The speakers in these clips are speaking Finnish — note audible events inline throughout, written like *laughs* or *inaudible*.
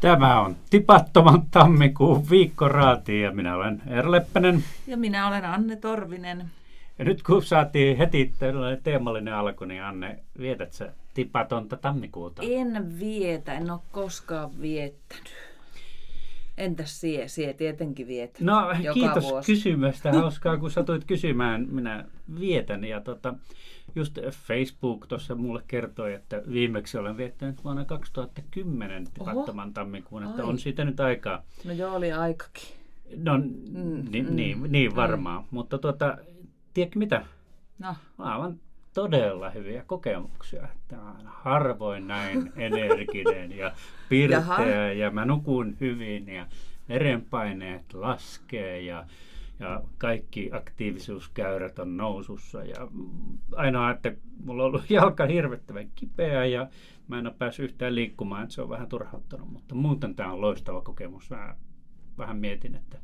Tämä on tipattoman tammikuun viikkoraati ja minä olen Eero Leppänen. Ja minä olen Anne Torvinen. Ja nyt kun saatiin heti tällainen teemallinen alku, niin Anne, vietät sä tipatonta tammikuuta? En vietä, en ole koskaan viettänyt. Entäs sie? Sie tietenkin viet. No joka kiitos vuosi. kysymästä. *laughs* Hauskaa, kun satuit kysymään. Minä vietän. Ja tota, just Facebook tuossa mulle kertoi, että viimeksi olen viettänyt vuonna 2010 tipattoman tammikuun. Että Ai. on siitä nyt aikaa. No joo, oli aikakin. No Mm, niin, mm, niin, niin varmaan. Mutta tota, tiedätkö mitä? No, Aivan todella hyviä kokemuksia. Tämä on harvoin näin *laughs* energinen ja pirteä Jaha. ja mä nukun hyvin ja verenpaineet laskee ja, ja kaikki aktiivisuuskäyrät on nousussa. Ja ainoa, että mulla on ollut *laughs* jalka hirvittävän kipeä ja mä en ole päässyt yhtään liikkumaan, että se on vähän turhauttanut, mutta muuten tämä on loistava kokemus. Mä vähän mietin, että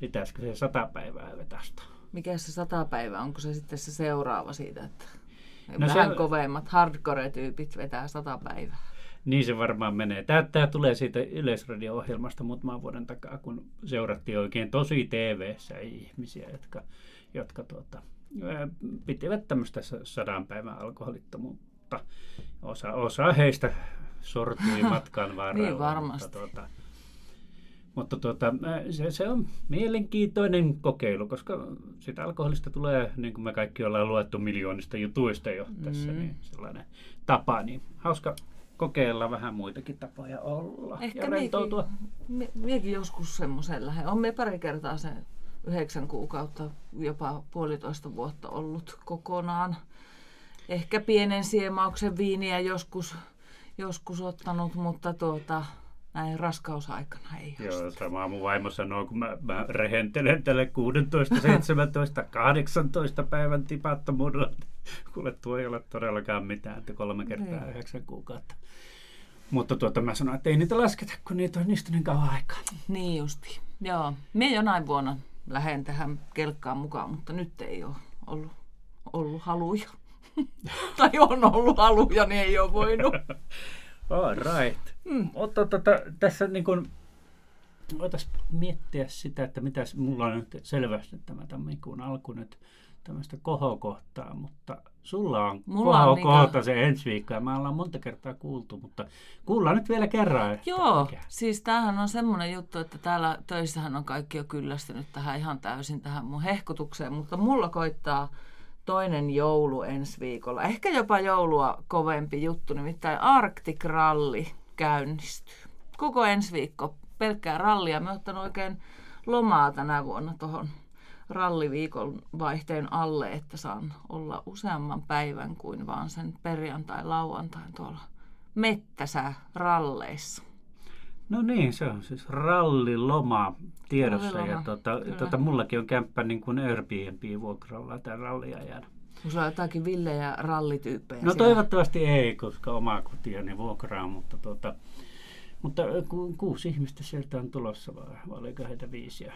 pitäisikö se sata päivää vetästä. mikä se sata päivää? Onko se sitten se seuraava siitä, että No vähän se- kovemmat hardcore-tyypit vetää sata päivää? Niin se varmaan menee. Tämä, tämä tulee siitä Yleisradio-ohjelmasta muutaman vuoden takaa, kun seurattiin oikein tosi tv ihmisiä, jotka, jotka tuota, pitivät tämmöistä sa- sadan päivän alkoholittomuutta. Osa, osa heistä sortui *laughs* matkan varrella. Niin varmasti. Mutta, tuota, mutta tuota, se, se on mielenkiintoinen kokeilu, koska sitä alkoholista tulee, niin kuin me kaikki ollaan luettu miljoonista jutuista jo tässä, Mm. niin sellainen tapa, niin hauska kokeilla vähän muitakin tapoja olla Ehkä ja miekin, rentoutua. mie- miekin joskus semmoisen lähden. On me pari kertaa se yhdeksän kuukautta, jopa puolitoista vuotta ollut kokonaan. Ehkä pienen siemauksen viiniä joskus, joskus ottanut, mutta tuota, näin raskausaikana ei ole. Joo, sama mun vaimo sanoo, kun mä, mä rehentelen tälle 16, 17, 18 päivän tipattomuudella. Kuule, tuo ei ole todellakaan mitään, että kolme kertaa Niin. yhdeksän kuukautta. Mutta tuota, mä sanoin, että ei niitä lasketa, kun niitä on niistä niin kauan aikaa. Niin justi. Joo. Mie jonain vuonna lähden tähän kelkkaan mukaan, mutta nyt ei ole ollut, ollut haluja. *laughs* tai on ollut haluja, niin ei ole voinut. *laughs* All right. Mm. Mutta tota, tässä niin kun, voitaisiin miettiä sitä, että mitä mulla on nyt selvästi tämä tammikuun alku nyt tämmöistä kohokohtaa, mutta sulla on Mulla on kohokohta se ensi viikko ja me ollaan monta kertaa kuultu, mutta kuullaan nyt vielä kerran. Että Joo, mikä. siis tämähän on semmoinen juttu, että täällä töissähän on kaikki jo kyllästynyt tähän ihan täysin tähän mun hehkutukseen, mutta mulla koittaa toinen joulu ensi viikolla. Ehkä jopa joulua kovempi juttu, nimittäin Arctic Rally käynnistyy. Koko ensi viikko pelkkää rallia. Mä oon ottanut oikein lomaa tänä vuonna tuohon ralliviikon vaihteen alle, että saan olla useamman päivän kuin vaan sen perjantai-lauantain tuolla mettäsä ralleissa. No niin, se on siis ralliloma tiedossa ja Ralliloma, tota, kyllä. tota, mullakin on kämppä niin kuin Airbnb-vuokralla tämän ralliajan. Sulla on jotakin villejä rallityyppejä No siellä. toivottavasti ei, koska omaa kotiani vuokraa, mutta, tuota, mutta ku, kuusi ihmistä sieltä on tulossa, vai vai oliko heitä viisi?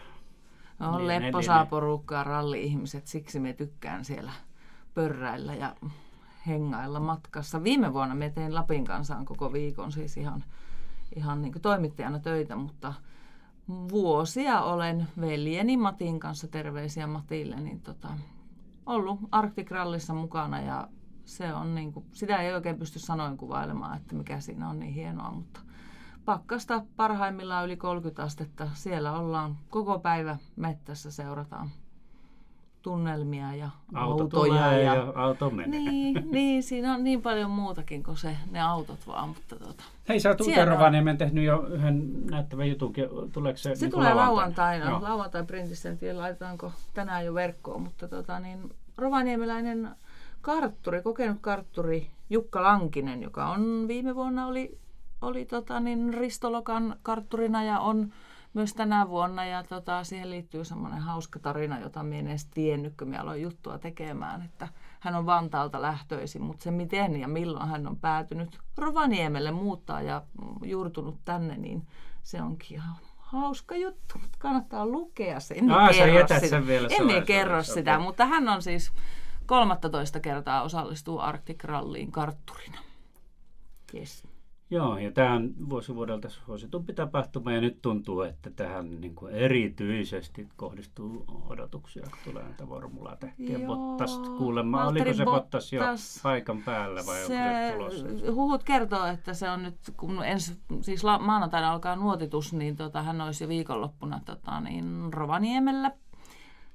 No, on Lienee, lepposaa lienee. porukkaa ralli-ihmiset, siksi me tykkään siellä pörräillä ja hengailla matkassa. Viime vuonna me tein Lapin kansaan koko viikon siis ihan, ihan niin toimittajana töitä, mutta vuosia olen veljeni Matin kanssa, terveisiä Matille, niin tota, ollut Arctic Rallissa mukana ja se on niin kuin, sitä ei oikein pysty sanoin kuvailemaan, että mikä siinä on niin hienoa, mutta pakkasta parhaimmillaan yli 30 astetta. Siellä ollaan koko päivä mettässä, seurataan tunnelmia ja auto autoja. ja, ja... auto menee. Niin, niin, siinä on niin paljon muutakin kuin se, ne autot vaan, mutta tota. Hei, sä oot Siellä Uuteen on. Rovaniemen tehnyt jo yhden näyttävän jutun. Tuleeko se, Se niin tulee lauantaina, Joo. lauantai printissä, en tiedä laitetaanko tänään jo verkkoon, mutta tota, niin, rovaniemeläinen kartturi, kokenut kartturi Jukka Lankinen, joka on viime vuonna oli, oli tota, niin, Ristolokan kartturina ja on myös tänä vuonna ja tota, siihen liittyy semmoinen hauska tarina, jota minä en edes tiennyt, kun minä aloin juttua tekemään, että hän on Vantaalta lähtöisin, mutta se miten ja milloin hän on päätynyt Rovaniemelle muuttaa ja juurtunut tänne, niin se onkin ihan hauska juttu, mutta kannattaa lukea se. En Aa, kerro sitä. sen vielä En salaisuudeksi, kerro sitä, okei. mutta hän on siis 13 kertaa osallistuu Arctic Rallyin kartturina. Yes. Joo, ja tämä on vuosi vuodelta suositumpi tapahtuma, ja nyt tuntuu, että tähän niin kuin erityisesti kohdistuu odotuksia, kun tulee näitä Formula Tähtiä. Bottas kuulemma, Valtteri oliko se Bottas jo paikan päällä vai se, onko se tulossa? huhut kertoo, että se on nyt, kun ensi, siis la, maanantaina alkaa nuotitus, niin tota, hän olisi jo viikonloppuna tota, niin Rovaniemellä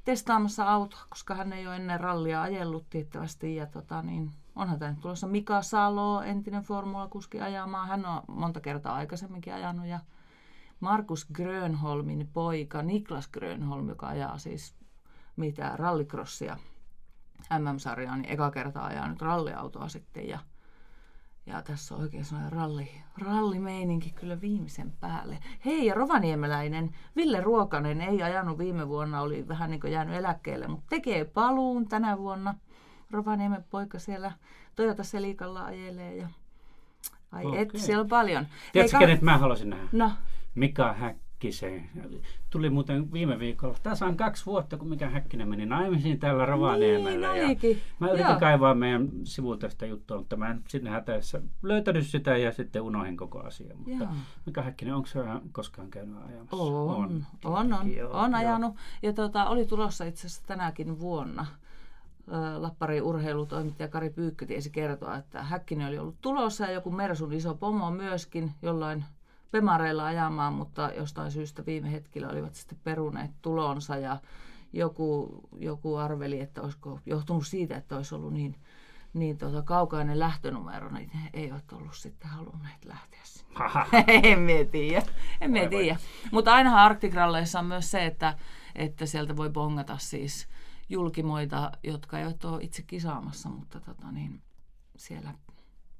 testaamassa autoa, koska hän ei ole ennen rallia ajellut tiettävästi. Ja tota, niin, onhan nyt tulossa Mika Salo, entinen formulakuski ajamaan. Hän on monta kertaa aikaisemminkin ajanut. Ja Markus Grönholmin poika, Niklas Grönholm, joka ajaa siis mitä rallikrossia MM-sarjaa, niin eka kertaa ajaa nyt ralliautoa sitten. Ja, ja tässä on oikein sellainen ralli, rallimeininki kyllä viimeisen päälle. Hei, ja rovaniemeläinen Ville Ruokanen ei ajanut viime vuonna, oli vähän niin kuin jäänyt eläkkeelle, mutta tekee paluun tänä vuonna. Rovaniemen poika siellä Toyota Selikalla ajelee ja ai okay. et, siellä on paljon. Tiedätkö, Hei, kenet mä haluaisin nähdä? No, Mika Häkkisen. Tuli muuten viime viikolla. Tässä on kaksi vuotta, kun Mika Häkkinen meni naimisiin täällä Rovaniemellä. niin ja. Mä yritin Joo. kaivaa meidän sivulta sitä juttua, mutta mä en sinne hätäessä löytänyt sitä ja sitten unohin koko asia. Mutta Joo. Mika Häkkinen, onko se koskaan käynyt ajamassa? On, on, on, on, joo, on joo. ajanut. Ja tota, oli tulossa itse asiassa tänäkin vuonna. Ö, Lapparin urheilutoimittaja Kari Pyykkö tiesi kertoa, että Häkkinen oli ollut tulossa ja joku Mersun iso pomo myöskin jollain pemareilla ajamaan, mutta jostain syystä viime hetkellä olivat sitten peruneet tulonsa ja joku, joku arveli, että olisiko johtunut siitä, että olisi ollut niin, niin tota, kaukainen lähtönumero, niin he eivät ollut sitten halunneet lähteä sinne. *laughs* En tiedä. En tiedä. Mutta ainahan Arktikralleissa on myös se, että, että sieltä voi bongata siis julkimoita, jotka eivät ole itse kisaamassa, mutta tota niin, siellä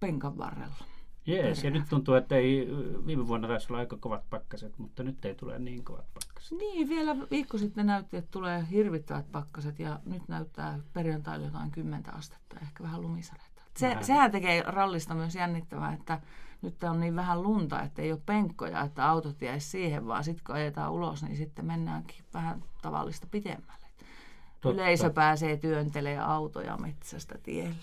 penkan varrella. Jees, ja nyt tuntuu, että ei, viime vuonna taisi olla aika kovat pakkaset, mutta nyt ei tule niin kovat pakkaset. Niin, vielä viikko sitten näytti, että tulee hirvittävät pakkaset ja nyt näyttää perjantaille jotain 10 astetta, ehkä vähän lumisadetta. Se, Vähän. sehän tekee rallista myös jännittävää, että nyt on niin vähän lunta, että ei ole penkkoja, että autot jäisi siihen, vaan sitten kun ajetaan ulos, niin sitten mennäänkin vähän tavallista pitemmälle. Totta. Yleisö pääsee työntelemään autoja metsästä tielle.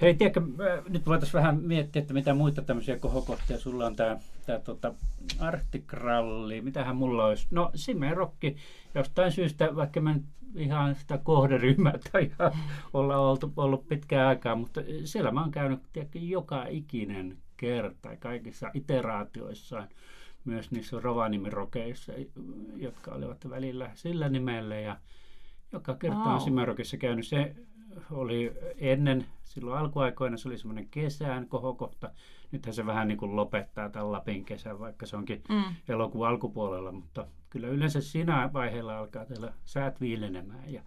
Hei, tiedätkö, äh, nyt voitaisiin vähän miettiä, että mitä muita tämmöisiä kohokohtia sulla on tämä tää, tota, Arctic-ralli, mitähän mulla olisi. No, Simerokki, jostain syystä, vaikka mä nyt ihan sitä kohderyhmää *laughs* tai ihan olla oltu, ollut pitkään aikaa, mutta siellä mä oon käynyt tiedätkö, joka ikinen kerta kaikissa iteraatioissaan, myös niissä Rovaniemi-rokeissa, jotka olivat välillä sillä nimellä ja joka kerta on Vau. Simerokissa käynyt. Se oli ennen, silloin alkuaikoina se oli semmoinen kesän kohokohta. Nythän se vähän niin kuin lopettaa tämän Lapin kesän, vaikka se onkin Mm. elokuun alkupuolella, mutta kyllä yleensä siinä vaiheella alkaa teillä säät viilenemään ja,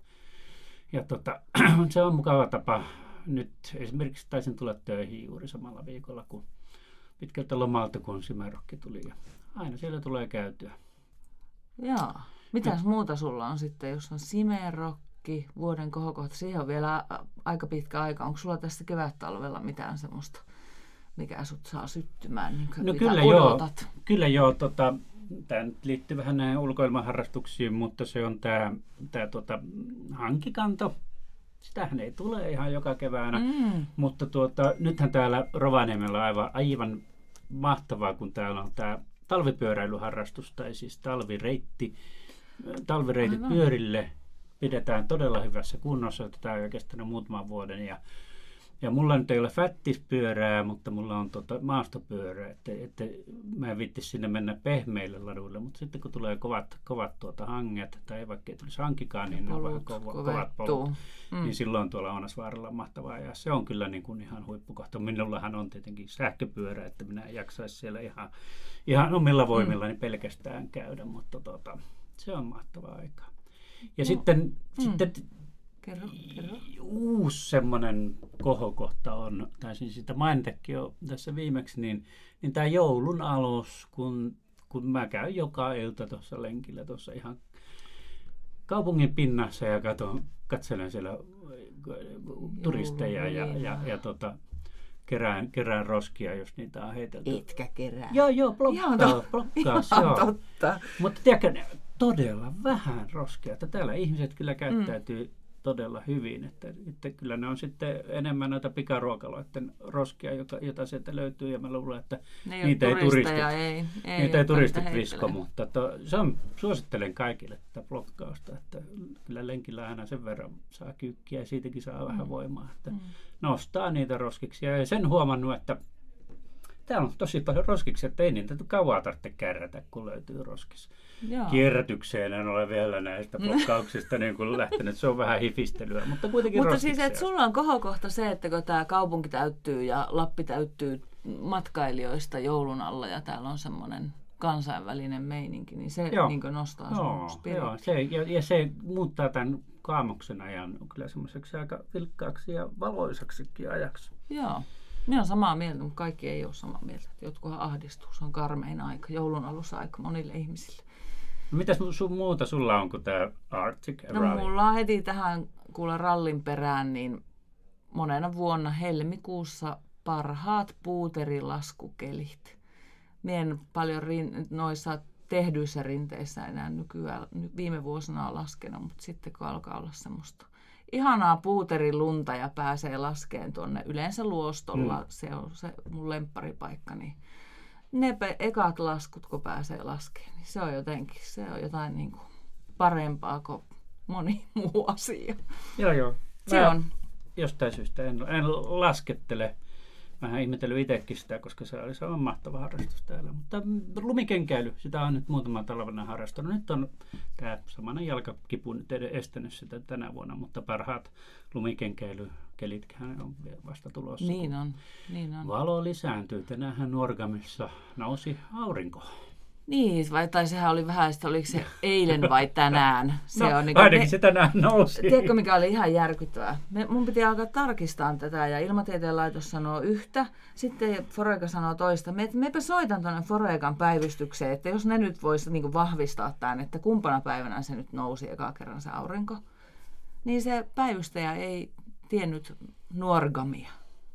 ja tota, *clears throat* se on mukava tapa. Nyt esimerkiksi taisin tulla töihin juuri samalla viikolla, kun pitkältä lomalta, kun Simerokki tuli ja aina siellä tulee käytyä. Joo. Mitäs muuta sulla on sitten, jos on Simerokki, vuoden kohokohta, siihen on vielä aika pitkä aika. Onko sulla tässä kevät-talvella mitään semmoista, mikä sut saa syttymään, niin kuin No kyllä joo. odotat? Kyllä joo, tota, tämä nyt liittyy vähän näihin ulkoilmaharrastuksiin, mutta se on tämä tää, tota, hankikanto. Sitähän ei tule ihan joka keväänä, Mm. mutta tuota, nythän täällä Rovaniemellä on aivan, aivan mahtavaa, kun täällä on tämä talvipyöräilyharrastus tai siis talvireitti. Talvireitit Aivan. pyörille pidetään todella hyvässä kunnossa. Tämä on kestänyt muutaman vuoden ja ja mulla nyt ei ole fättispyörää, mutta mulla on tota maastopyörä, että, että mä en vitti sinne mennä pehmeille laduille, mutta sitten kun tulee kovat, kovat tuota hanget, tai vaikka ei tulisi hankikaan, niin ne on vähän Polut kova, kovat polut. Mm. Niin silloin tuolla Ounasvaaralla on mahtavaa ja se on kyllä niin kuin ihan huippukohta. Minullahan on tietenkin sähköpyörä, että minä en jaksaisi siellä ihan, ihan omilla voimillani mm. pelkästään käydä, mutta tota, se on mahtavaa aikaa. Ja No, sitten, mm. sitten Kerro, kerro. uusi semmoinen kohokohta on, taisin sitä mainitakin jo tässä viimeksi, niin, niin tämä joulun alus, kun, kun mä käyn joka ilta tuossa lenkillä tuossa ihan kaupungin pinnassa ja katon, katselen siellä turisteja ja, ja, ja tota, kerään, kerään roskia, jos niitä on heitelty. Etkä kerää. Joo, joo, Ihan blokkaa, totta. blokkaus, Ihan joo. totta. Mutta tiedätkö, todella vähän roskia. Että täällä ihmiset kyllä käyttäytyy todella hyvin. Että, että kyllä ne on sitten enemmän noita pikaruokaloiden roskia, joka, jota sieltä löytyy. Ja mä luulen, että Ne niitä ei turistit, ei, ei, niitä ei turistit visko, mutta to, se on, suosittelen kaikille tätä blokkausta, että kyllä lenkillä aina sen verran saa kyykkiä ja siitäkin saa vähän voimaa, että Mm. nostaa niitä roskiksi. Ja sen huomannut, että täällä on tosi paljon roskiksi, että ei niitä kauaa tarvitse kärrätä, kun löytyy roskis. Joo. Kierrätykseen en ole vielä näistä *laughs* blokkauksista niin kuin lähtenyt, se on vähän hifistelyä, mutta kuitenkin Mutta siis, että sulla on kohokohta se, että kun tämä kaupunki täyttyy ja Lappi täyttyy matkailijoista joulun alla ja täällä on semmoinen kansainvälinen meininki, niin se Joo. niin nostaa Joo, sun joo se, ja, ja se muuttaa tämän kaamoksen ajan kyllä semmoiseksi aika vilkkaaksi ja valoisaksikin ajaksi. Joo. Minä olen samaa mieltä, mutta kaikki ei ole samaa mieltä. Jotkuhan ahdistuu. Se on karmein aika, joulun alussa aika monille ihmisille. No, mitäs sun muuta sulla on kuin tämä Arctic No Rally? mulla on heti tähän kuule rallin perään, niin monena vuonna helmikuussa parhaat puuterilaskukelit. Mie en paljon rin, noissa tehdyissä rinteissä enää nykyään, ny, viime vuosina on laskenut, mutta sitten kun alkaa olla semmoista ihanaa puuterilunta ja pääsee laskeen tuonne yleensä luostolla, Mm. se on se mun lempparipaikka, niin ne ekat laskut, kun pääsee laskeen, niin se on jotenkin, se on jotain niin kuin parempaa kuin moni *laughs* muu asia. Joo, joo. Se Mä on. Jostain syystä en, en laskettele. Vähän ihmetellyt itsekin sitä, koska se oli aivan mahtava harrastus täällä. Mutta mm, lumikenkäily, sitä on nyt muutama talvena harrastanut. Nyt on tämä samanen jalkakipu nyt estänyt sitä tänä vuonna, mutta parhaat lumikenkäilykelithän on vielä vasta tulossa. Niin on, niin on. Valo lisääntyy. Tänäänhän Nuorgamissa nousi aurinko. Niin, vai, tai sehän oli vähän, että oliko se eilen vai tänään. Se no, on niin ainakin se tänään nousi. Tiedätkö, mikä oli ihan järkyttävää? Me, mun piti alkaa tarkistaa tätä ja Ilmatieteen laitos sanoo yhtä, sitten Foreka sanoo toista. Me, mepä soitan tuonne Forekan päivystykseen, että jos ne nyt voisi niin vahvistaa tämän, että kumpana päivänä se nyt nousi eka kerran se aurinko. Niin se päivystäjä ei tiennyt nuorgamia.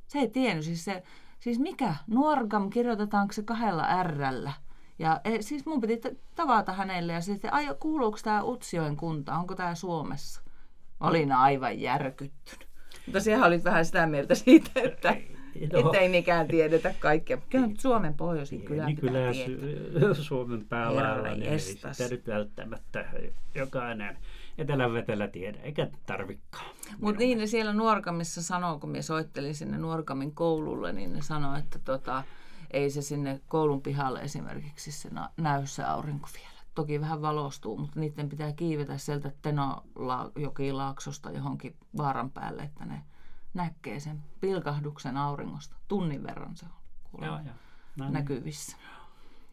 Se ei tiennyt, siis, se, siis mikä? Nuorgam, kirjoitetaanko se kahdella rllä? Ja e, siis mun piti tavata hänelle ja sitten, ai kuuluuko tämä Utsjoen kunta, onko tämä Suomessa? Mä olin aivan järkyttynyt. Mutta siellä oli vähän sitä mieltä siitä, että No. ettei nikään tiedetä kaikkea. Kyllä nyt Suomen pohjoisin kylä Pieni pitää kylä tietää. Su- Suomen päälailla, niin ei sitä nyt välttämättä jokainen etelän vetellä tiedä, eikä tarvikaan. Mutta niin ne siellä Nuorkamissa sanoo, kun me soittelin sinne Nuorkamin koululle, niin ne sanoo, että tota, ei se sinne koulun pihalle esimerkiksi se näy se aurinko vielä. Toki vähän valostuu, mutta niiden pitää kiivetä sieltä Tenojokilaaksosta johonkin vaaran päälle, että ne näkee sen pilkahduksen auringosta. Tunnin verran se on kuulemma Joo, joo. No niin, näkyvissä.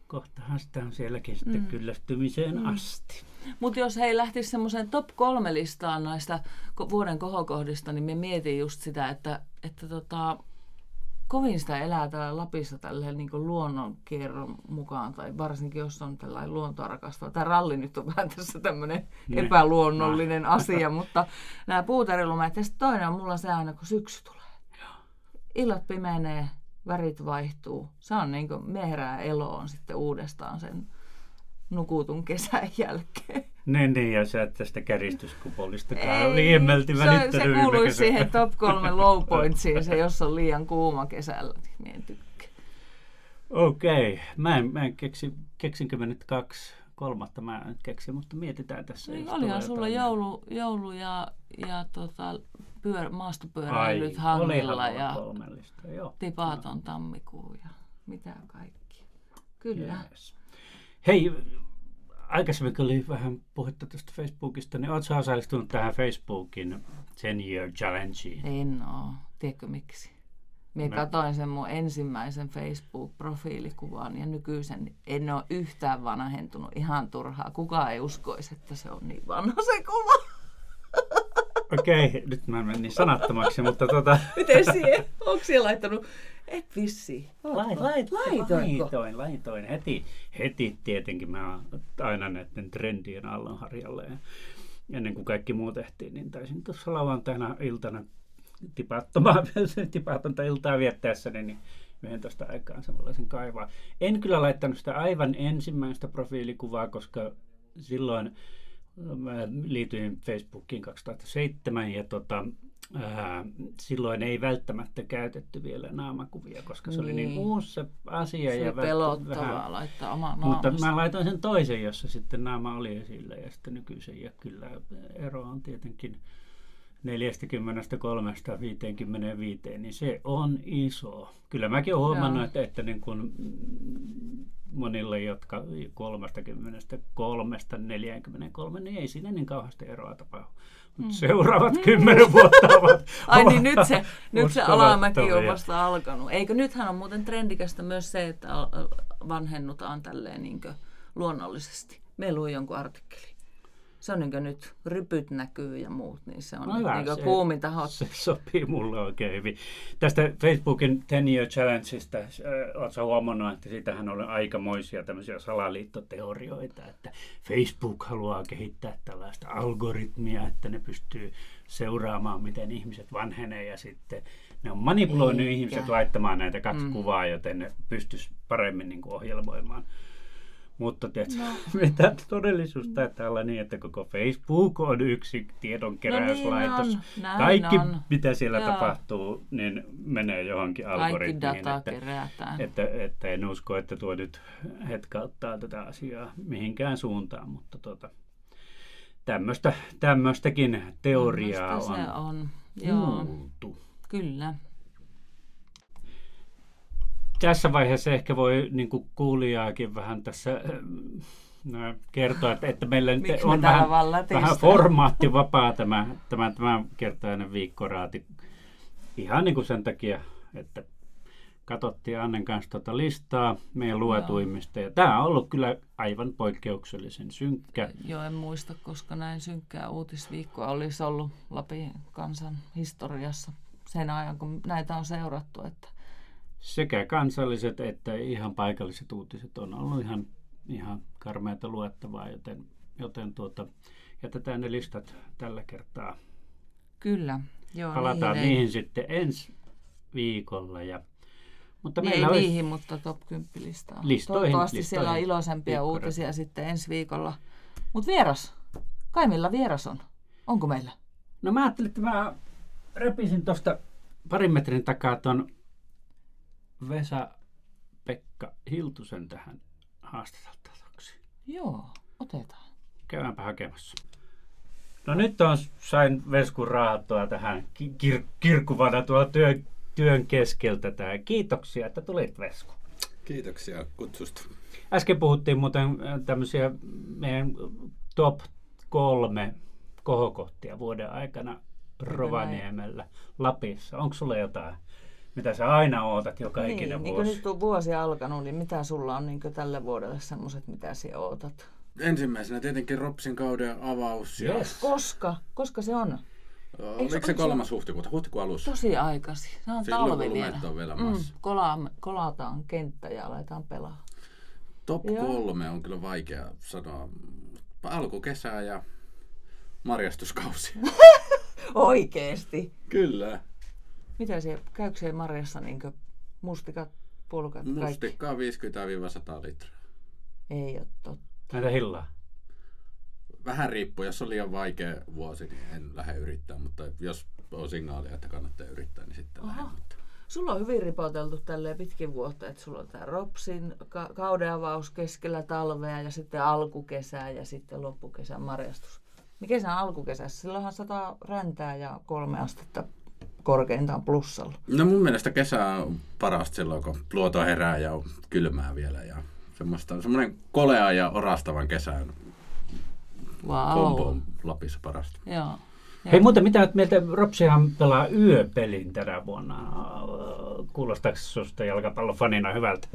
kohtahan sitä on sielläkin sitten Mm. kyllästymiseen asti. Mutta jos he lähtisi semmoiseen top kolme listaan näistä vuoden kohokohdista, niin me mietin just sitä, että, että tota, kovin sitä elää täällä Lapissa tälleen niin luonnonkierron mukaan, tai varsinkin jos on tällainen luontoa rakastava. Tämä ralli nyt on vähän tässä tämmöinen Niin. epäluonnollinen asia, mutta nämä puuterilumeet, ja sitten toinen on mulla se aina, kun syksy tulee. Illat pimenee, värit vaihtuu. Se on niin kuin me herää eloon sitten uudestaan sen nukutun kesän jälkeen. Niin, niin, ja sä et tästä käristyskupolista liiemmelti se, se kuuluisi siihen top kolme low *laughs* pointsiin, se jos on liian kuuma kesällä, niin en tykkää. Okei, mä en, mä en keksi, keksinkö mä nyt kaksi, kolmatta mä en keksi, mutta mietitään tässä. Niin, olihan sulla joulu, joulu ja, ja tota, pyör, maastopyöräilyt Ai, hangilla ja joo. tipaton tammikuu ja mitä kaikki. Kyllä. Yes. Hei, aikaisemmin kun oli vähän puhetta tuosta Facebookista, niin oletko osallistunut tähän Facebookin 10 Year Challengeen? En oo. Tiedätkö miksi? Minä No. katoin sen mun ensimmäisen Facebook-profiilikuvan ja nykyisen en ole yhtään vanhentunut ihan turhaa. Kukaan ei uskoisi, että se on niin vanha se kuva. Okei, nyt mä menin sanattomaksi, mutta tota... Miten siihen? Onko siellä laittanut? Et vissi. Lait, lait, Laitoinko? laitoin, laitoin. Heti, heti tietenkin mä oon aina näiden trendien allonharjalla. Ja ennen kuin kaikki muu tehtiin, niin taisin tuossa lauantaina iltana tipattomaa, *laughs* tipatonta iltaa viettäessäni, niin 11 aikaan samanlaisen kaivaa. En kyllä laittanut sitä aivan ensimmäistä profiilikuvaa, koska silloin mä liityin Facebookiin 2007 ja tota, ää, silloin ei välttämättä käytetty vielä naamakuvia, koska se oli niin Niin. uusi se asia. Se ja pelottavaa laittaa oma mutta naamasta. mä laitoin sen toisen, jossa sitten naama oli esillä ja sitten nykyisen. Ja kyllä ero on tietenkin 43-55, niin se on iso. Kyllä mäkin olen huomannut, Joo. että, että niin kun mm, monille, jotka 33-43, niin ei siinä niin kauheasti eroa tapahdu. Mutta seuraavat *laughs* kymmenen vuotta ovat Mm. Ai *laughs* niin nyt se, nyt se alamäki on vasta alkanut. Eikö nythän on muuten trendikästä myös se, että al- vanhennutaan tälleen niin luonnollisesti. Me luin jonkun artikkelin. Se on niin nyt, rypyt näkyy ja muut, niin se on No no hyvä, niin se- kuuminta hot. Se sopii mulle oikein hyvin. Tästä Facebookin 10 Year Challengeista, äh, oletko huomannut, että siitähän on aikamoisia tämmöisiä salaliittoteorioita, että Facebook haluaa kehittää tällaista algoritmia, että ne pystyy seuraamaan, miten ihmiset vanhenee ja sitten ne on manipuloinut Eikä. ihmiset laittamaan näitä kaksi mm. kuvaa, joten ne pystyisi paremmin niin kuin ohjelmoimaan. Mutta tiedätkö, no. *laughs* mitä todellisuus taitaa olla niin, että koko Facebook on yksi tiedonkeräyslaitos. No niin on, näin Kaikki, on. mitä siellä Joo. tapahtuu, niin menee johonkin Kaikki algoritmiin. dataa että, kerätään. että, että en usko, että tuo nyt hetkauttaa tätä asiaa mihinkään suuntaan, mutta tota, tämmöistä, tämmöistäkin teoriaa Tämmöistä se on on. Joo, kuultu. kyllä. Tässä vaiheessa ehkä voi niin kuin kuulijaakin vähän tässä äh, no, kertoa, että, että meillä me on täällä vähän, vähän formaattivapaa tämä, tämä, tämä kertainen viikkoraati. Ihan niin kuin sen takia, että katsottiin Annen kanssa tuota listaa meidän luetuimmista. Ja tämä on ollut kyllä aivan poikkeuksellisen synkkä. Joo, en muista, koska näin synkkää uutisviikkoa olisi ollut Lapin kansan historiassa sen ajan, kun näitä on seurattu. Että Sekä kansalliset että ihan paikalliset uutiset on ollut ihan, ihan karmeata luettavaa, joten, joten tuota, jätetään ne listat tällä kertaa. kyllä, joo, Palataan niihin, niihin ei, sitten ensi viikolla. Ja, mutta niin ei meillä olisi, niihin, mutta top 10 listaa. Listoihin, Toivottavasti siellä on listoihin. iloisempia Viikkoradio. uutisia sitten ensi viikolla. Mutta vieras, kai millä vieras on? Onko meillä? No mä ajattelin, että mä repisin tuosta parin metrin takaa ton Vesa-Pekka Hiltusen tähän haastateltavaksi. Joo, otetaan. Käydäänpä hakemassa. No nyt on, sain Veskun raahattua tähän ki- kir- kirkkuvana tuolla työn, työn keskeltä. Tää. Kiitoksia, että tulit Vesku. Kiitoksia kutsusta. Äsken puhuttiin muuten äh, tämmöisiä meidän top kolme kohokohtia vuoden aikana Rovaniemellä, Lapissa. Onko sulla jotain, mitä sä aina ootat joka ikinen niin, niin kuin vuosi? nyt on vuosi alkanut, niin mitä sulla on niin tälle vuodelle semmoiset, mitä sinä ootat? Ensimmäisenä tietenkin Ropsin kauden avaus. Ja, Yes. Koska? Koska se on? Oliko se se- kolmas huhtikuuta? Huhtikuun alussa. Tosi aikaisin. Se on Silloin, talvi vielä. on vielä mm, kola, kolataan kenttä ja aletaan pelaa. Top Joo. kolme on kyllä vaikea sanoa. Alkukesää ja marjastuskausi. *laughs* Oikeesti? kyllä. Mitä se, käykö siellä marjassa niin mustikat, pulkat, kaikki? Mustikkaa 50-100 litraa. Ei ole totta. Näitä hillaa. Vähän riippuu, jos on liian vaikea vuosi, niin en lähde yrittää, mutta jos on signaalia, että kannattaa yrittää, niin sitten Aha. lähden. Mutta Sulla on hyvin ripoteltu tälleen pitkin vuotta, että sulla on tämä Ropsin ka- kauden avaus keskellä talvea ja sitten alkukesää ja sitten loppukesän marjastus. Mikä se on alkukesässä? Silloinhan sataa räntää ja kolme astetta korkeintaan plussalla. No mun mielestä kesä on parasta silloin, kun luoto herää ja on kylmää vielä. Ja semmoista, semmoinen kolea ja orastavan kesän kombo Wow. on Lapissa parasta. Joo. Hei muuten, mitä mieltä? Ropsihan pelaa yöpelin tänä vuonna. Kuulostaako sinusta jalkapallofanina hyvältä?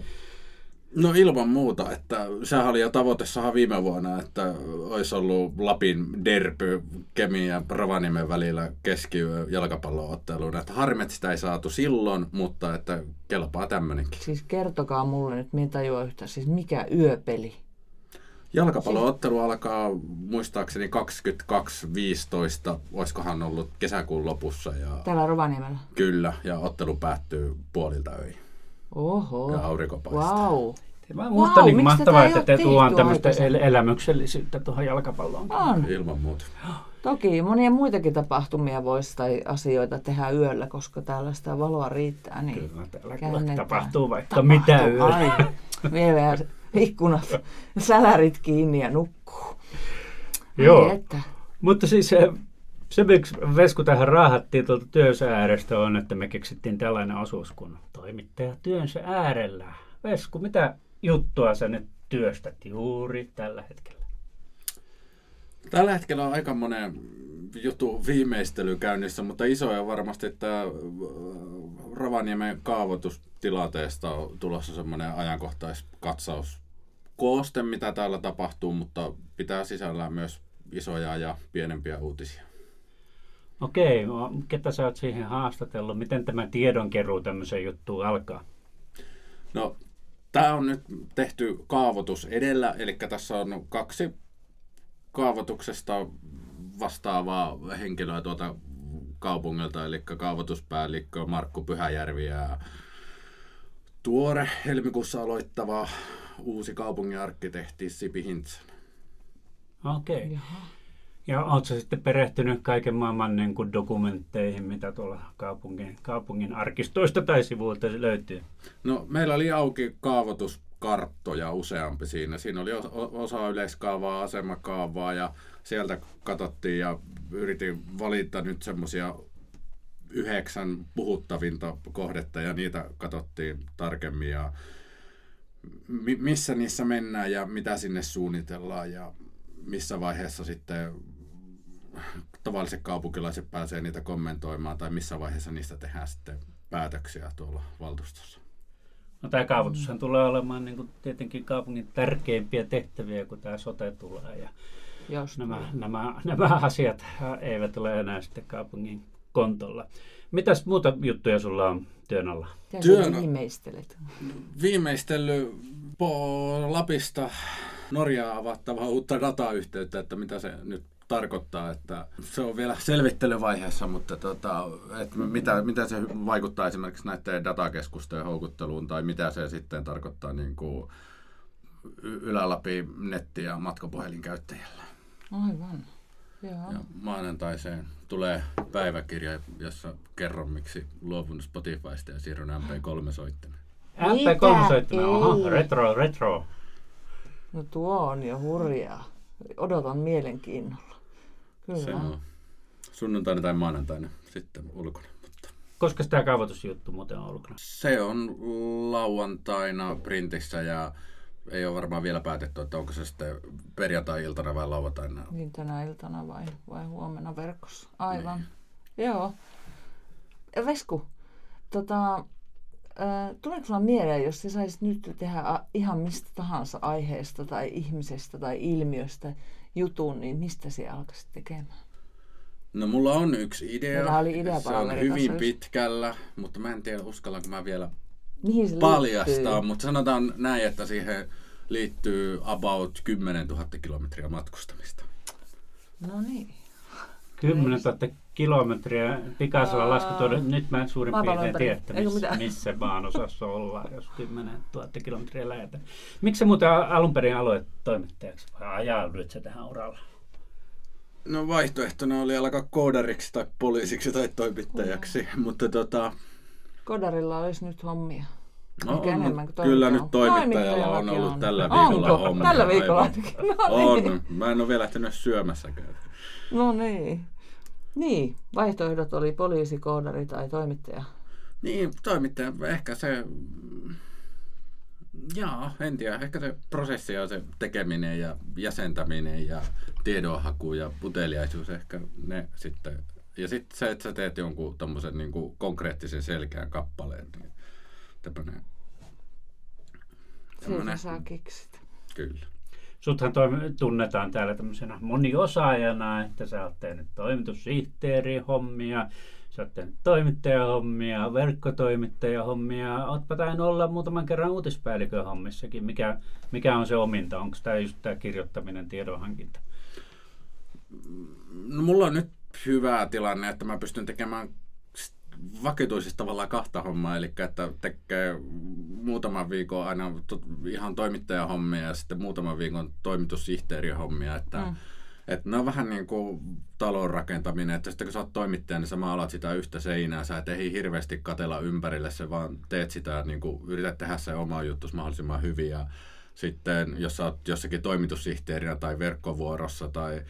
No ilman muuta, että sehän oli jo tavoite saada viime vuonna, että olisi ollut Lapin derby Kemi ja Rovaniemen välillä keskiyö jalkapallootteluun. Että harmi, että sitä ei saatu silloin, mutta että kelpaa tämmöinenkin. Siis kertokaa mulle nyt, minä tajua yhtä, siis mikä yöpeli? Jalkapalloottelu alkaa muistaakseni 22.15, olisikohan ollut kesäkuun lopussa ja Täällä Rovaniemellä. kyllä, ja ottelu päättyy puolilta öin Oho. ja aurinko paistaa. Wow. Mä musta Vau, niin mahtavaa, että te tehty tämmöistä el- elämyksellisyyttä tuohon jalkapalloon. On. Ilman muuta. Toki monia muitakin tapahtumia voisi tai asioita tehdä yöllä, koska täällä sitä valoa riittää. Niin Kyllä, täällä käännetään. tapahtuu vaikka Tapahtuu. mitä yöllä. Ai, vie vähän ikkunat, sälärit kiinni ja nukkuu. Ai Joo. Että. Mutta siis se, miksi Vesku tähän raahattiin tuolta työnsä äärestä on, että me keksittiin tällainen osuus kuin toimittaja työnsä äärellä. Vesku, mitä juttua sä nyt työstät juuri tällä hetkellä? Tällä hetkellä on aika monen juttu viimeistely käynnissä, mutta isoja varmasti tämä Ravaniemen kaavoitustilanteesta on tulossa semmoinen ajankohtaiskatsaus kooste, mitä täällä tapahtuu, mutta pitää sisällään myös isoja ja pienempiä uutisia. Okei, no, ketä sä oot siihen haastatellut? Miten tämä tiedonkeruu tämmöiseen juttuun alkaa? No, tämä on nyt tehty kaavoitus edellä, eli tässä on kaksi kaavoituksesta vastaavaa henkilöä tuolta kaupungilta, eli kaavoituspäällikkö Markku Pyhäjärvi ja tuore helmikuussa aloittava uusi kaupungin arkkitehti Sipi Hintsen. Okei. Jaha. Ja sä sitten perehtynyt kaiken maailman niin kuin dokumentteihin, mitä tuolla kaupungin, kaupungin arkistoista tai sivuilta löytyy? No, meillä oli auki kaavoituskarttoja useampi siinä. Siinä oli osa yleiskaavaa, asemakaavaa ja sieltä katsottiin ja yritin valita nyt semmoisia yhdeksän puhuttavinta kohdetta ja niitä katsottiin tarkemmin ja mi- missä niissä mennään ja mitä sinne suunnitellaan ja missä vaiheessa sitten tavalliset kaupunkilaiset pääsee niitä kommentoimaan tai missä vaiheessa niistä tehdään sitten päätöksiä tuolla valtuustossa. No tämä kaavoitushan tulee olemaan niin kuin tietenkin kaupungin tärkeimpiä tehtäviä, kun tämä sote tulee. Ja Jos nämä, nämä, nämä asiat eivät ole enää sitten kaupungin kontolla. Mitäs muuta juttuja sulla on työn alla? Sä viimeistelet? viimeistely po- Lapista Norjaa avattavaa uutta datayhteyttä, että mitä se nyt tarkoittaa, että se on vielä selvittelyvaiheessa, mutta tota, että mitä, mitä se vaikuttaa esimerkiksi näiden datakeskusten houkutteluun tai mitä se sitten tarkoittaa niin kuin Ylä-Lapin netti- ja matkapuhelinkäyttäjällä. Aivan. Joo. Ja maanantaiseen tulee päiväkirja, jossa kerron, miksi luovun Spotifysta ja siirryn MP3-soittimeen. MP3 Mitä? oha, Ei. retro, retro. No tuo on jo hurjaa. Odotan mielenkiinnolla. Kyllä. Se on sunnuntaina tai maanantaina sitten ulkona. Mutta Koska tämä kaavoitusjuttu muuten on ulkona? se on lauantaina printissä ja ei ole varmaan vielä päätetty, että onko se sitten perjantai-iltana vai lauantaina. Niin tänä iltana vai, vai huomenna verkossa. Aivan. Niin. Joo. Vesku, tota, tuleeko sulla mieleen, jos sä saisit nyt tehdä ihan mistä tahansa aiheesta tai ihmisestä tai ilmiöstä jutun, niin mistä sä alkaisit tekemään? No mulla on yksi idea. Meillä oli se on hyvin kanssa pitkällä, mutta mä en tiedä uskallanko mä vielä Mihin se paljastaa, liittyy? mutta sanotaan näin, että siihen liittyy about 10 000 kilometriä matkustamista. No niin. 10 000 kilometriä pikaisella laskutuoda. Nyt mä suurin Maapallon piirtein ympäri. tiedän, että missä, *laughs* mitään? missä maan osassa ollaan, jos 10 000 kilometriä lähdetään. Miksi sä muuten alun perin aloit toimittajaksi vai ajauduit sä tähän uralle? No vaihtoehtona oli alkaa koodariksi tai poliisiksi tai toimittajaksi, mutta tota, Kodarilla olisi nyt hommia. no, on, enemmän kuin kyllä nyt toimittajalla on ollut on. tällä Onko? viikolla hommia. Tällä viikolla. *laughs* No niin. On, mä en ole vielä lähtenyt syömässäkään. No niin. Niin, vaihtoehdot oli poliisi, koodari tai toimittaja. Niin, toimittaja, ehkä se, jaa, en tiedä, ehkä se prosessi ja se tekeminen ja jäsentäminen ja tiedonhaku ja puteliaisuus, ehkä ne sitten. Ja sitten se, että sä teet jonkun tommosen niin kuin konkreettisen selkeän kappaleen, niin tämmönen, Siitä saa keksit. kyllä. Suthan toimi- tunnetaan täällä tämmöisenä moniosaajana, että sä oot tehnyt toimitussihteerin hommia, sä oot tehnyt toimittajahommia, verkkotoimittajahommia, ootpa tainnut olla muutaman kerran uutispäällikön hommissakin. Mikä, mikä on se ominta? Onko tämä just tämä kirjoittaminen, tiedonhankinta? No, mulla on nyt hyvä tilanne, että mä pystyn tekemään vakituisesti tavallaan kahta hommaa, eli että tekee muutaman viikon aina ihan toimittajahommia ja sitten muutaman viikon toimitussihteerihommia, että mm. Et ne on vähän niin kuin talon rakentaminen, että sitten kun sä oot toimittaja, niin sä maalat sitä yhtä seinää, sä et ehdi hirveästi katella ympärille, se vaan teet sitä, niin kuin, yrität tehdä se oma juttu mahdollisimman hyvin ja sitten jos sä oot jossakin toimitussihteerinä tai verkkovuorossa tai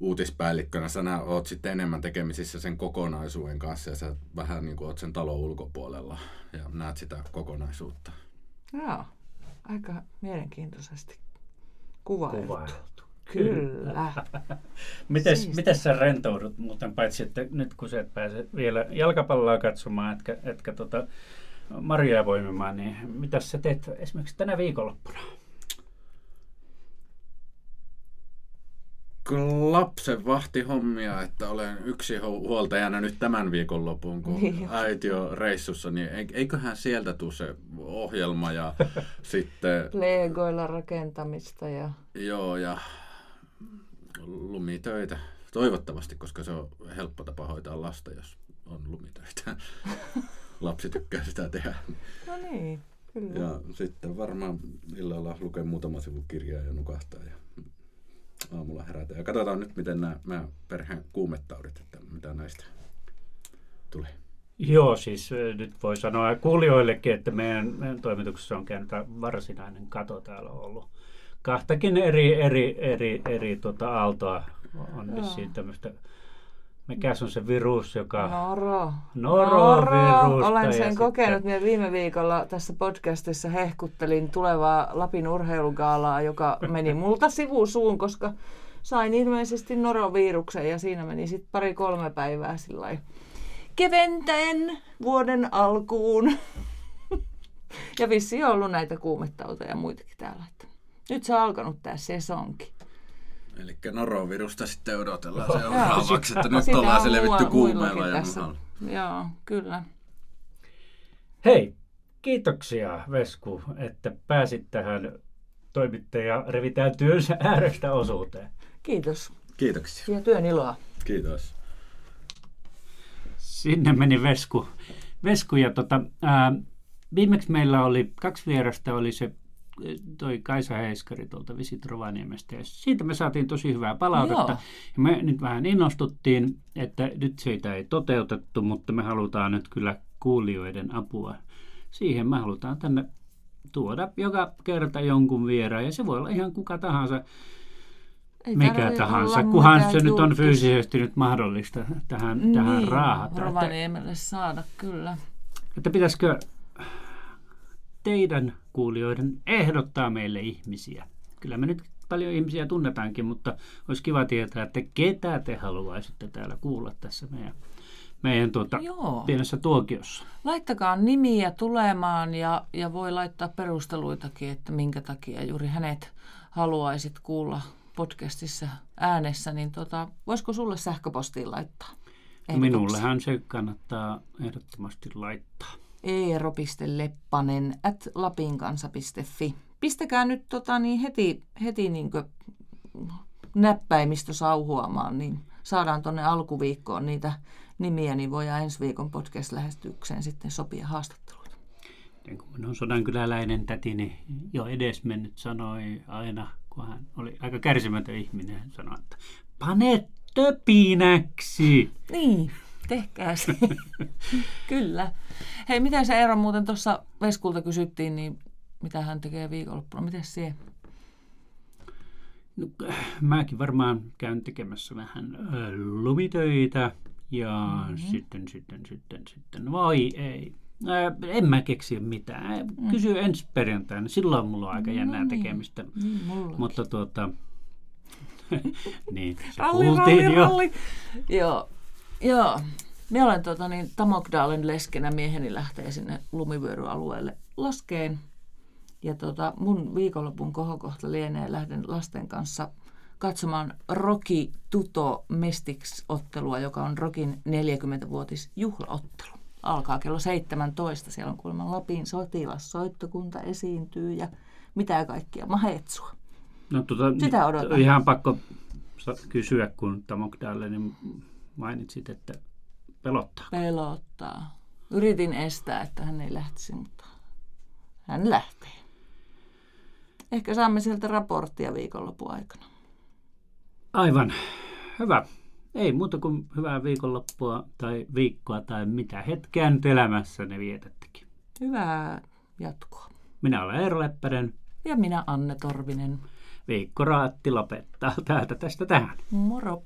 uutispäällikkönä, sä oot sitten enemmän tekemisissä sen kokonaisuuden kanssa ja sä vähän niin kuin oot sen talon ulkopuolella ja näet sitä kokonaisuutta. Joo, aika mielenkiintoisesti kuvailtu. Kuvailtu. Kyllä. *laughs* mites, mites sä rentoudut muuten, paitsi että nyt kun sä et pääse vielä jalkapalloa katsomaan, etkä, etkä tota Maria voimimaan, niin mitä sä teet esimerkiksi tänä viikonloppuna? Lapsen hommia, että olen yksi huoltajana nyt tämän viikonlopun, kun niin. äiti on reissussa, niin eiköhän sieltä tule se ohjelma ja *laughs* sitten... Legoilla rakentamista ja... Joo, ja lumitöitä. Toivottavasti, koska se on helppo tapa hoitaa lasta, jos on lumitöitä. *laughs* Lapsi tykkää sitä tehdä. No niin, kyllä. Ja sitten varmaan illalla lukee muutama sivu kirjaa ja nukahtaa ja aamulla herätä. Ja katsotaan nyt, miten nämä, nämä perheen kuumetaudit, että mitä näistä tulee. Joo, siis nyt voi sanoa kuulijoillekin, että meidän, meidän toimituksessa on käynyt varsinainen kato täällä ollut kahtakin eri, eri, eri, eri tota aaltoa on vissiin tämmöistä mikä on se virus, joka... Noro. Noro-virus. Olen sen sitten... kokenut. Minä viime viikolla tässä podcastissa hehkuttelin tulevaa Lapin urheilugaalaa, joka meni *laughs* multa sivusuun, koska sain ilmeisesti noroviruksen ja siinä meni sitten pari-kolme päivää sillä keventäen vuoden alkuun. *laughs* ja vissi on ollut näitä kuumettauteja ja muitakin täällä. Nyt se on alkanut tämä sesonki. Eli norovirusta sitten odotellaan seuraavaksi, että nyt ollaan selvitty kuumeella. Ja Joo, kyllä. Hei, kiitoksia Vesku, että pääsit tähän toimittaja revitään työnsä äärestä osuuteen. Kiitos. Kiitoksia. Ja työn iloa. Kiitos. Sinne meni Vesku. Vesku ja tota, ää, viimeksi meillä oli kaksi vierasta, oli se toi Kaisa Heiskari tuolta Visit Rovaniemestä. Ja siitä me saatiin tosi hyvää palautetta. Joo. Ja me nyt vähän innostuttiin, että nyt siitä ei toteutettu, mutta me halutaan nyt kyllä kuulijoiden apua. Siihen me halutaan tänne tuoda joka kerta jonkun vieraan. Ja se voi olla ihan kuka tahansa. Ei mikä tahansa, kunhan se nyt on fyysisesti nyt mahdollista tähän, niin, tähän raahata. Rovaniemelle saada, kyllä. Että pitäisikö teidän kuulijoiden ehdottaa meille ihmisiä. Kyllä me nyt paljon ihmisiä tunnetaankin, mutta olisi kiva tietää, että ketä te haluaisitte täällä kuulla tässä meidän, meidän tuota, pienessä tuokiossa. Laittakaa nimiä tulemaan ja, ja voi laittaa perusteluitakin, että minkä takia juuri hänet haluaisit kuulla podcastissa äänessä, niin tota, voisiko sulle sähköpostiin laittaa? Minullehan se kannattaa ehdottomasti laittaa eero.leppanen at lapinkansa.fi. Pistäkää nyt tota, niin heti, heti niin näppäimistö sauhuamaan, niin saadaan tuonne alkuviikkoon niitä nimiä, niin voidaan ensi viikon podcast-lähestykseen sitten sopia haastattelut. Niin kun minun sodankyläläinen tätini jo edesmennyt sanoi aina, kun hän oli aika kärsimätön ihminen, hän sanoi, että pane töpinäksi. Niin, tehkää se. *laughs* Kyllä. Hei, miten se Eero muuten tuossa Veskulta kysyttiin, niin mitä hän tekee viikonloppuna? Miten se? No, mäkin varmaan käyn tekemässä vähän lumitöitä ja mm-hmm. sitten, sitten, sitten, sitten, vai ei. En mä keksi mitään. Mm. Kysy ensi perjantaina. Silloin mulla on aika no jännää niin. tekemistä. Niin, Mutta tuota... *laughs* niin, se ralli, ralli, jo. Ralli. Joo. Joo. Me olen tota, niin, Tamokdalen leskenä mieheni lähtee sinne lumivyöryalueelle laskeen. Ja tota, mun viikonlopun kohokohta lienee lähden lasten kanssa katsomaan Rocky Tuto Mestix-ottelua, joka on Rokin 40-vuotis juhlaottelu. Alkaa kello 17. Siellä on kuulemma Lapin sotilassoittokunta esiintyy ja mitä kaikkia mahetsua. No, tota, Sitä odotan. Ihan pakko kysyä, kun Tamokdalen niin mainitsit, että Pelottaa. Pelottaa. Yritin estää, että hän ei lähtisi, mutta hän lähtee. Ehkä saamme sieltä raporttia viikonlopun aikana. Aivan. Hyvä. Ei muuta kuin hyvää viikonloppua tai viikkoa tai mitä hetkeä nyt elämässänne vietättekin. Hyvää jatkoa. Minä olen Eero Leppänen. Ja minä Anne Torvinen. Viikko Raatti lopettaa täältä tästä tähän. Moro!